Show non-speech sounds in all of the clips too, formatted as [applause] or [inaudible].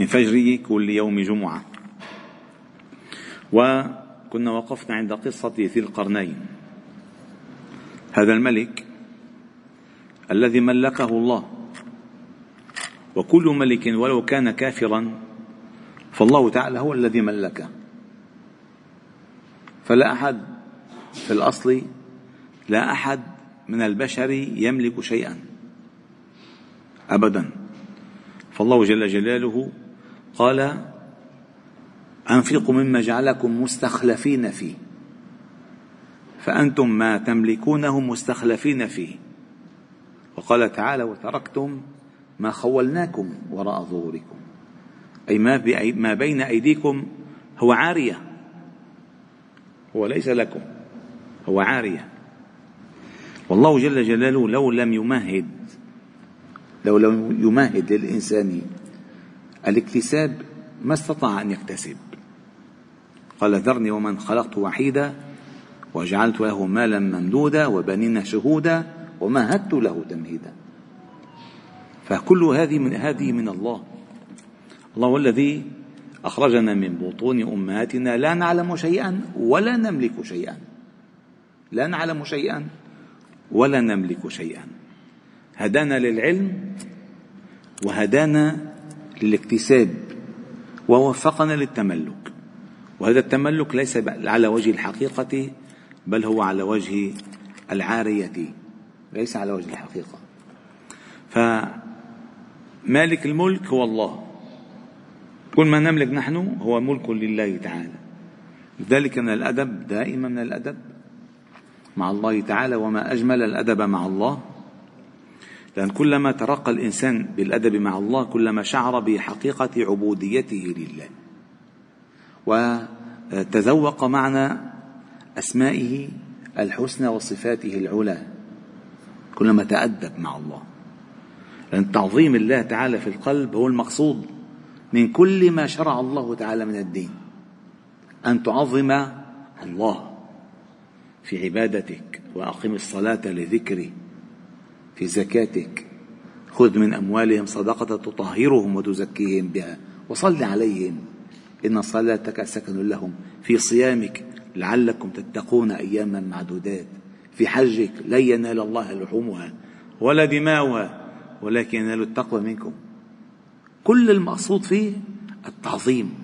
من فجر كل يوم جمعة. وكنا وقفنا عند قصة ذي القرنين. هذا الملك الذي ملكه الله. وكل ملك ولو كان كافرا فالله تعالى هو الذي ملكه. فلا أحد في الأصل لا أحد من البشر يملك شيئا. ابدا. فالله جل جلاله قال أنفقوا مما جعلكم مستخلفين فيه فأنتم ما تملكونه مستخلفين فيه. وقال تعالى وتركتم ما خولناكم وراء ظهوركم. أي ما, ما بين أيديكم هو عارية. هو ليس لكم هو عارية. والله جل جلاله لو لم يمهد لو لم يمهد للإنسان الاكتساب ما استطاع أن يكتسب. قال ذرني ومن خلقت وحيدا وجعلت له مالا ممدودا وبنين شهودا ومهدت له تمهيدا. فكل هذه من هذه من الله. الله هو الذي أخرجنا من بطون أمهاتنا لا نعلم شيئا ولا نملك شيئا. لا نعلم شيئا ولا نملك شيئا. هدانا للعلم وهدانا للاكتساب ووفقنا للتملك. وهذا التملك ليس على وجه الحقيقة بل هو على وجه العارية ليس على وجه الحقيقة. فمالك الملك هو الله. كل ما نملك نحن هو ملك لله تعالى. لذلك من الأدب دائما من الأدب مع الله تعالى وما أجمل الأدب مع الله لأن كلما ترقى الإنسان بالأدب مع الله كلما شعر بحقيقة عبوديته لله. وتذوق معنى أسمائه الحسنى وصفاته العلى كلما تأدب مع الله. لأن تعظيم الله تعالى في القلب هو المقصود من كل ما شرع الله تعالى من الدين. أن تعظم الله في عبادتك وأقم الصلاة لذكري في زكاتك. خذ من أموالهم صدقة تطهرهم وتزكيهم بها وصل عليهم. إن صلاتك سكن لهم. في صيامك لعلكم تتقون أياما معدودات. في حجك لن ينال الله لحومها ولا دماؤها ولكن ينال التقوى منكم. كل المقصود فيه التعظيم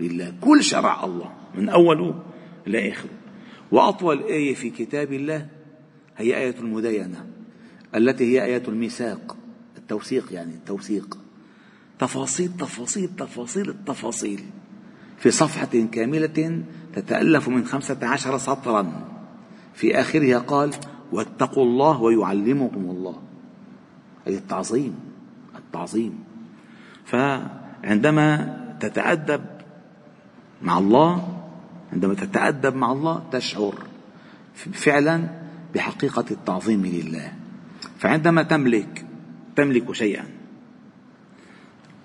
لله. كل شرع الله من أوله إلى آخره. وأطول آية في كتاب الله هي آية المداينة. التي هي آية الميثاق التوثيق يعني التوثيق. تفاصيل تفاصيل تفاصيل التفاصيل. في صفحة كاملة تتألف من خمسة عشر سطرا. في آخرها قال واتقوا الله ويعلمكم الله. أي التعظيم التعظيم. فعندما تتأدب مع الله عندما تتأدب مع الله تشعر فعلا بحقيقة التعظيم لله. فعندما تملك تملك شيئا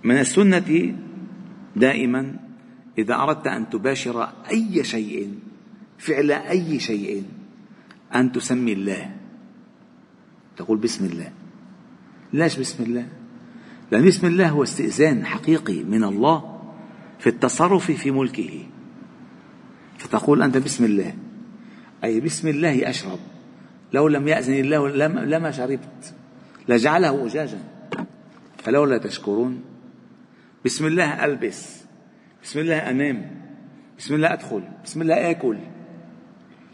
من السنة دائما إذا أردت أن تباشر أي شيء فعل أي شيء أن تسمي الله. تقول بسم الله. ليش بسم الله؟ لأن بسم الله هو استئذان حقيقي من الله في التصرف في ملكه. فتقول أنت بسم الله. أي بسم الله أشرب. لو لم يأذن الله لما شربت. لجعله أجاجا. فلولا تشكرون. بسم الله ألبس. بسم الله أنام. بسم الله أدخل. بسم الله آكل.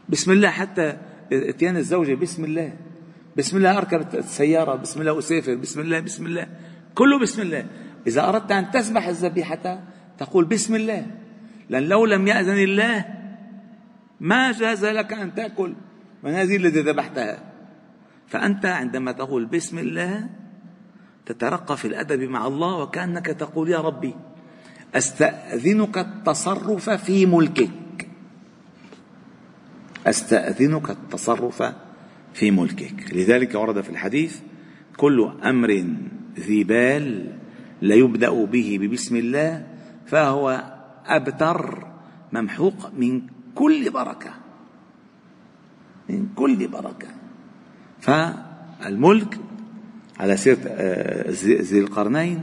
بسم الله حتى إتيان الزوجة. بسم الله. بسم الله أركب السيارة. بسم الله أسافر. بسم الله بسم الله. كله بسم الله. إذا أردت أن تسبح الذبيحة تقول بسم الله. لأن لو لم يأذن الله ما جاز لك أن تأكل. من هذه التي ذبحتها. فأنت عندما تقول بسم الله تترقى في الأدب مع الله وكأنك تقول يا ربي أستأذنك التصرف في ملكك. أستأذنك التصرف في ملكك. لذلك ورد في الحديث كل أمر ذي بال لا يبدأ به ببسم الله فهو أبتر ممحوق من كل بركة. من كل بركة. فالملك على سيرة آه، ذي القرنين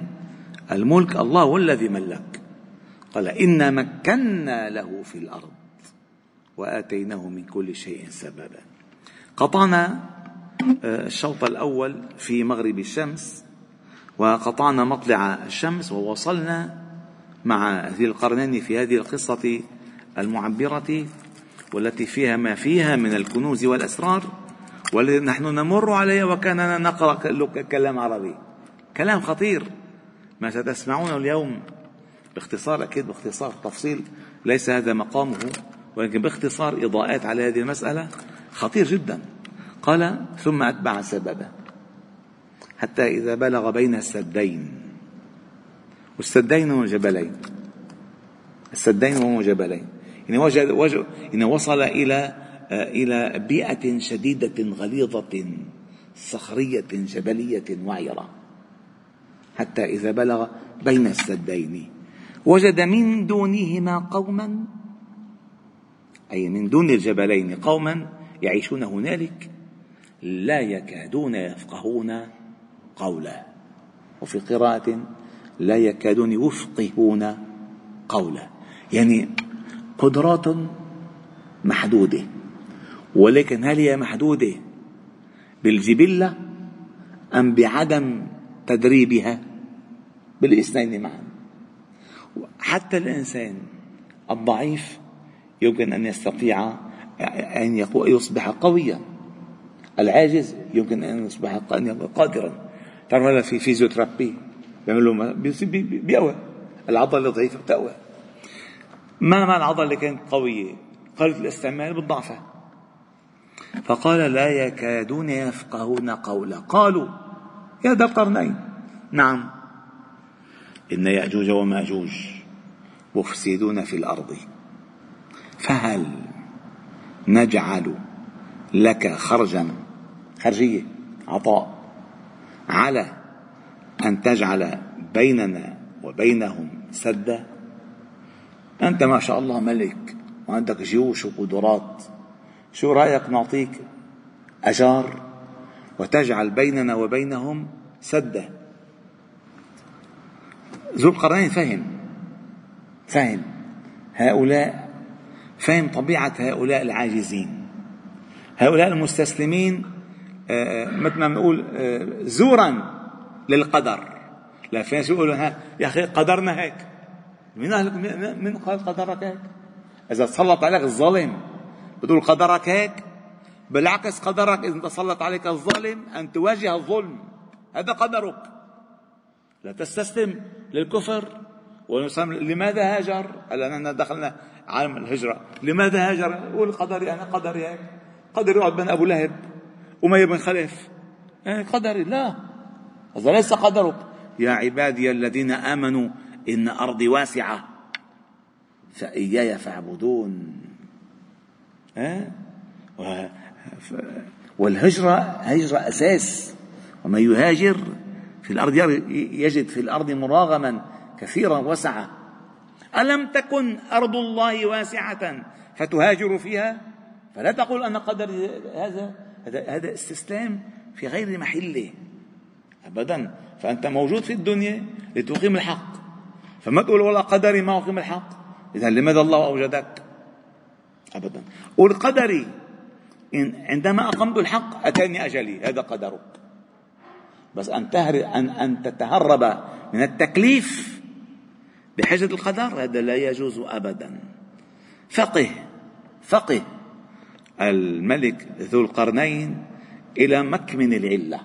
الملك الله هو الذي ملك. قال إنا مكنا له في الأرض وآتيناه من كل شيء سببا. قطعنا آه، الشوط الأول في مغرب الشمس وقطعنا مطلع الشمس ووصلنا مع ذي القرنين في هذه القصة المعبرة والتي فيها ما فيها من الكنوز والأسرار والتي نحن نمر عليها وكأننا نقرأ كلام عربي. كلام خطير. ما ستسمعونه اليوم باختصار أكيد باختصار تفصيل ليس هذا مقامه ولكن باختصار إضاءات على هذه المسألة خطير جدا. قال ثم أتبع سببا حتى إذا بلغ بين السدين والسدين هم جبلين. السدين هم جبلين. يعني وجد, وجد يعني وصل إلى إلى بيئة شديدة غليظة صخرية جبلية وعرة حتى إذا بلغ بين السدين. وجد من دونهما قوما أي من دون الجبلين قوما يعيشون هنالك لا يكادون يفقهون قولا. وفي قراءة لا يكادون يفقهون قولا. يعني قدرات محدودة. ولكن هل هي محدودة بالجبلة أم بعدم تدريبها؟ بالاثنين معا. حتى الإنسان الضعيف يمكن أن يستطيع أن يصبح قويا. العاجز يمكن أن يصبح قادرا. هذا في فيزيوثيرابي بيعملوا بيقوى العضلة الضعيفة بتقوى. ما ما العضلة اللي كانت قوية؟ قلة الاستعمال بالضعفة فقال لا يكادون يفقهون قولا. قالوا يا ذا القرنين. نعم. إن يأجوج ومأجوج مفسدون في الأرض. فهل نجعل لك خرجا خرجية عطاء على أن تجعل بيننا وبينهم سدا؟ أنت ما شاء الله ملك وعندك جيوش وقدرات. شو رأيك نعطيك أجار وتجعل بيننا وبينهم سدا ذو القرنين فهم. فهم. هؤلاء فهم طبيعة هؤلاء العاجزين. هؤلاء المستسلمين آه، آه، مثل ما بنقول آه، زورا للقدر. لا في ناس يقولوا يا أخي قدرنا هيك. من من قال قدرك هيك إذا تسلط عليك الظالم بتقول قدرك هيك بالعكس قدرك إذا تسلط عليك الظالم أن تواجه الظلم. هذا قدرك. لا تستسلم للكفر. لماذا هاجر؟ لأننا دخلنا عالم الهجرة. لماذا هاجر؟ قول قدري أنا قدري هيك. قدري يقعد بين أبو لهب أمية بن خلف. يعني قدري. لا. هذا ليس قدرك. يا عبادي الذين آمنوا إن أرضي واسعة. فإياي فاعبدون. والهجرة هجرة أساس. ومن يهاجر في الأرض يجد في الأرض مراغما كثيرا وسعة. ألم تكن أرض الله واسعة فتهاجر فيها؟ فلا تقول أن قدر هذا هذا استسلام في غير محله. أبدا. فأنت موجود في الدنيا لتقيم الحق. فما تقول والله قدري ما أقيم الحق؟ إذا لماذا الله أوجدك؟ أبدا. قل قدري إن عندما أقمت الحق أتاني أجلي هذا قدرك. بس أن أن أن تتهرب من التكليف بحجة القدر هذا لا يجوز أبدا. فقه فقه الملك ذو القرنين إلى مكمن العلة.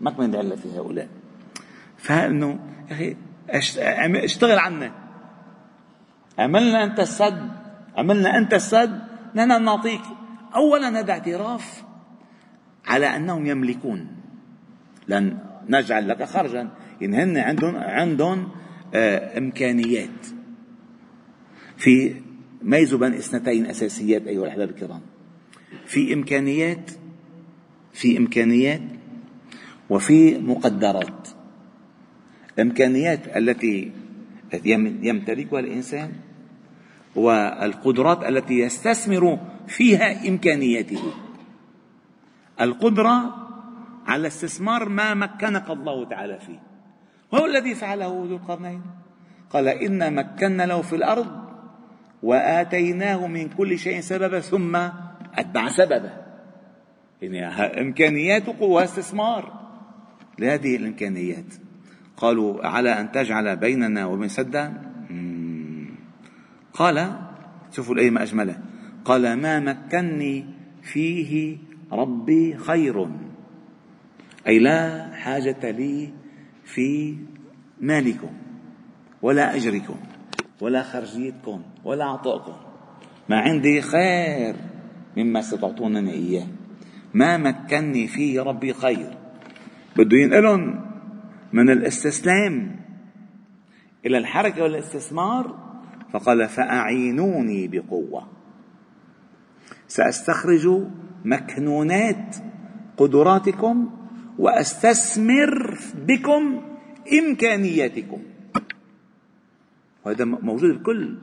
مكمن العلة في هؤلاء. فإنه يا أخي اشتغل عنا. عملنا أنت السد عملنا أنت السد نحن نعطيك. أولا هذا اعتراف على أنهم يملكون. لأن نجعل لك خرجا. إن هن عندهم عندهم آه إمكانيات. في ميزوا بين اثنتين أساسيات أيها الأحباب الكرام. في إمكانيات في إمكانيات وفي مقدرات. الإمكانيات التي يمتلكها الإنسان والقدرات التي يستثمر فيها إمكانياته. القدرة على استثمار ما مكنك الله تعالى فيه. وهو الذي فعله ذو القرنين. قال إنا مكنا له في الأرض وآتيناه من كل شيء سببا ثم أتبع سببا يعني إمكانيات قوة استثمار لهذه الإمكانيات. قالوا على أن تجعل بيننا وبين سدا قال شوفوا الآية ما أجمله قال ما مكني فيه ربي خير. أي لا حاجة لي في مالكم ولا أجركم ولا خرجيتكم ولا عطائكم. ما عندي خير مما ستعطونني إياه. ما مكني فيه ربي خير. بده ينقلهم من الاستسلام إلى الحركة والاستثمار؟ فقال فأعينوني بقوة. سأستخرج مكنونات قدراتكم وأستثمر بكم إمكانياتكم. وهذا موجود بكل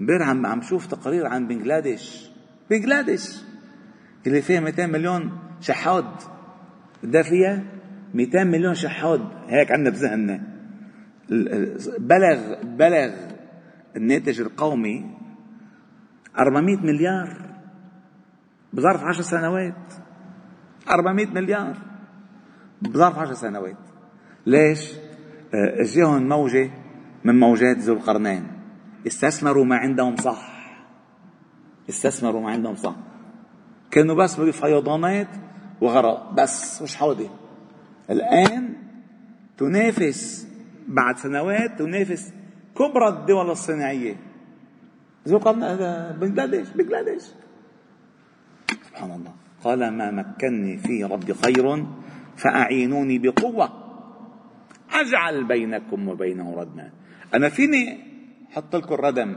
امبارح عم عم شوف تقارير عن بنغلاديش بنغلاديش اللي فيها 200 مليون شحاد بدها فيها 200 مليون شحاد هيك عندنا بذهننا بلغ بلغ الناتج القومي 400 مليار بظرف 10 سنوات. 400 مليار بظرف 10 سنوات. ليش؟ اجاهم موجة من موجات ذو القرنين. استثمروا ما عندهم صح. استثمروا ما عندهم صح. كانوا بس بفيضانات وغرق. بس مش حوضي الآن تنافس بعد سنوات تنافس كبرى الدول الصناعية. ذو قرن بنغلاديش بنغلاديش. سبحان الله. قال ما مكني فيه ربي خير فأعينوني بقوة. أجعل بينكم وبينه ردما. أنا فيني حط لكم ردم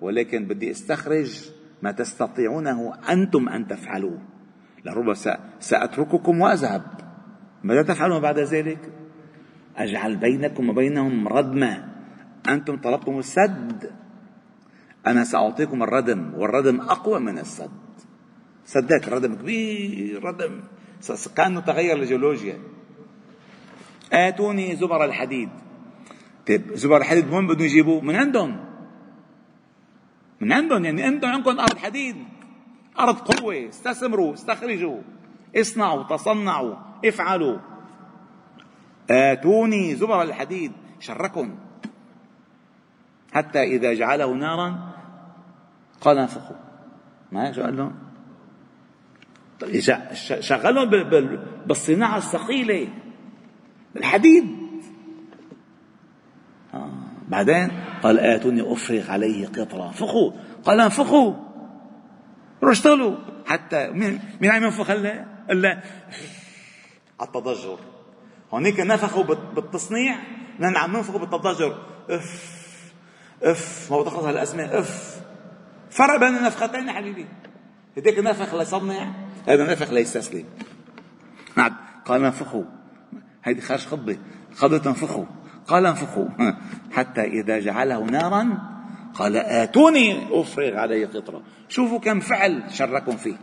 ولكن بدي أستخرج ما تستطيعونه أنتم أن تفعلوه. لربما سأترككم وأذهب. ماذا تفعلون بعد ذلك؟ أجعل بينكم وبينهم ردما. أنتم طلبتم السد. أنا سأعطيكم الردم والردم أقوى من السد. سدات ردم كبير ردم. كأنه تغير الجيولوجيا. آتوني زبر الحديد. طيب زبر الحديد وين بدهم يجيبوه؟ من عندهم. من عندهم يعني أنتم عندكم أرض حديد. أرض قوة. استثمروا استخرجوا. اصنعوا تصنعوا. افعلوا. آتوني زبر الحديد شركم. حتى إذا جعله نارا قال انفخوا ما شو قال لهم؟ شغلهم بالصناعة الثقيلة. الحديد. آه. بعدين قال آتوني أفرغ عليه قطرا. انفخوا. قال انفخوا روحوا اشتغلوا. حتى مين مين عم ينفخ هلا؟ على التضجر. هونيك نفخوا بالتصنيع نحن عم ننفخوا بالتضجر. إف إف ما بتخلص هالأسماء. إف. فرق بين النفختين يا حبيبي. هديك نفخ ليصنع هذا نفخ ليستسلم. نعم. قال انفخوا. هيدي خارج خطبة. خطبة انفخوا. قال انفخوا. [laughs] حتى إذا جعله نارا قال آتوني أفرغ عليه قطرة. شوفوا كم فعل شركم فيه.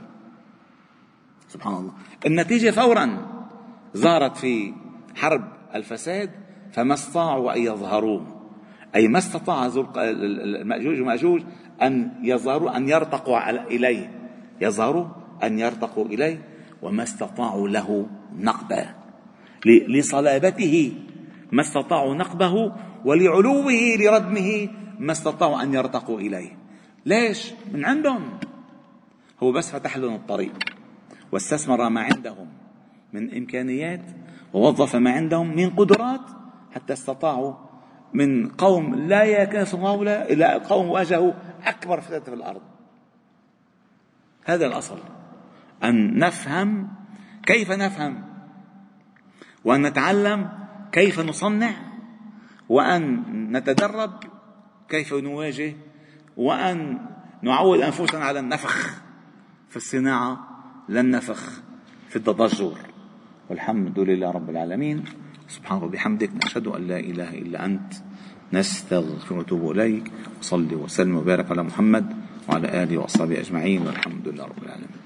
سبحان الله. النتيجة فورا. ظهرت في حرب الفساد فما استطاعوا أن يظهروه. أي ما استطاع المأجوج ومأجوج أن يظهروا أن يرتقوا إليه. يظهروا أن يرتقوا إليه وما استطاعوا له نقبا لصلابته ما استطاعوا نقبه ولعلوه لردمه ما استطاعوا أن يرتقوا إليه. ليش؟ من عندهم. هو بس فتح لهم الطريق واستثمر ما عندهم. من إمكانيات ووظف ما عندهم من قدرات حتى استطاعوا من قوم لا يكاس هؤلاء إلى قوم واجهوا أكبر فتنة في الأرض. هذا الأصل. أن نفهم كيف نفهم وأن نتعلم كيف نصنع وأن نتدرب كيف نواجه وأن نعود أنفسنا على النفخ. في الصناعة لا النفخ في التضجر. والحمد لله رب العالمين. سبحانك وبحمدك نشهد أن لا إله إلا أنت. نستغفر ونتوب إليك. وصلي وسلم وبارك على محمد وعلى آله وأصحابه أجمعين. والحمد لله رب العالمين.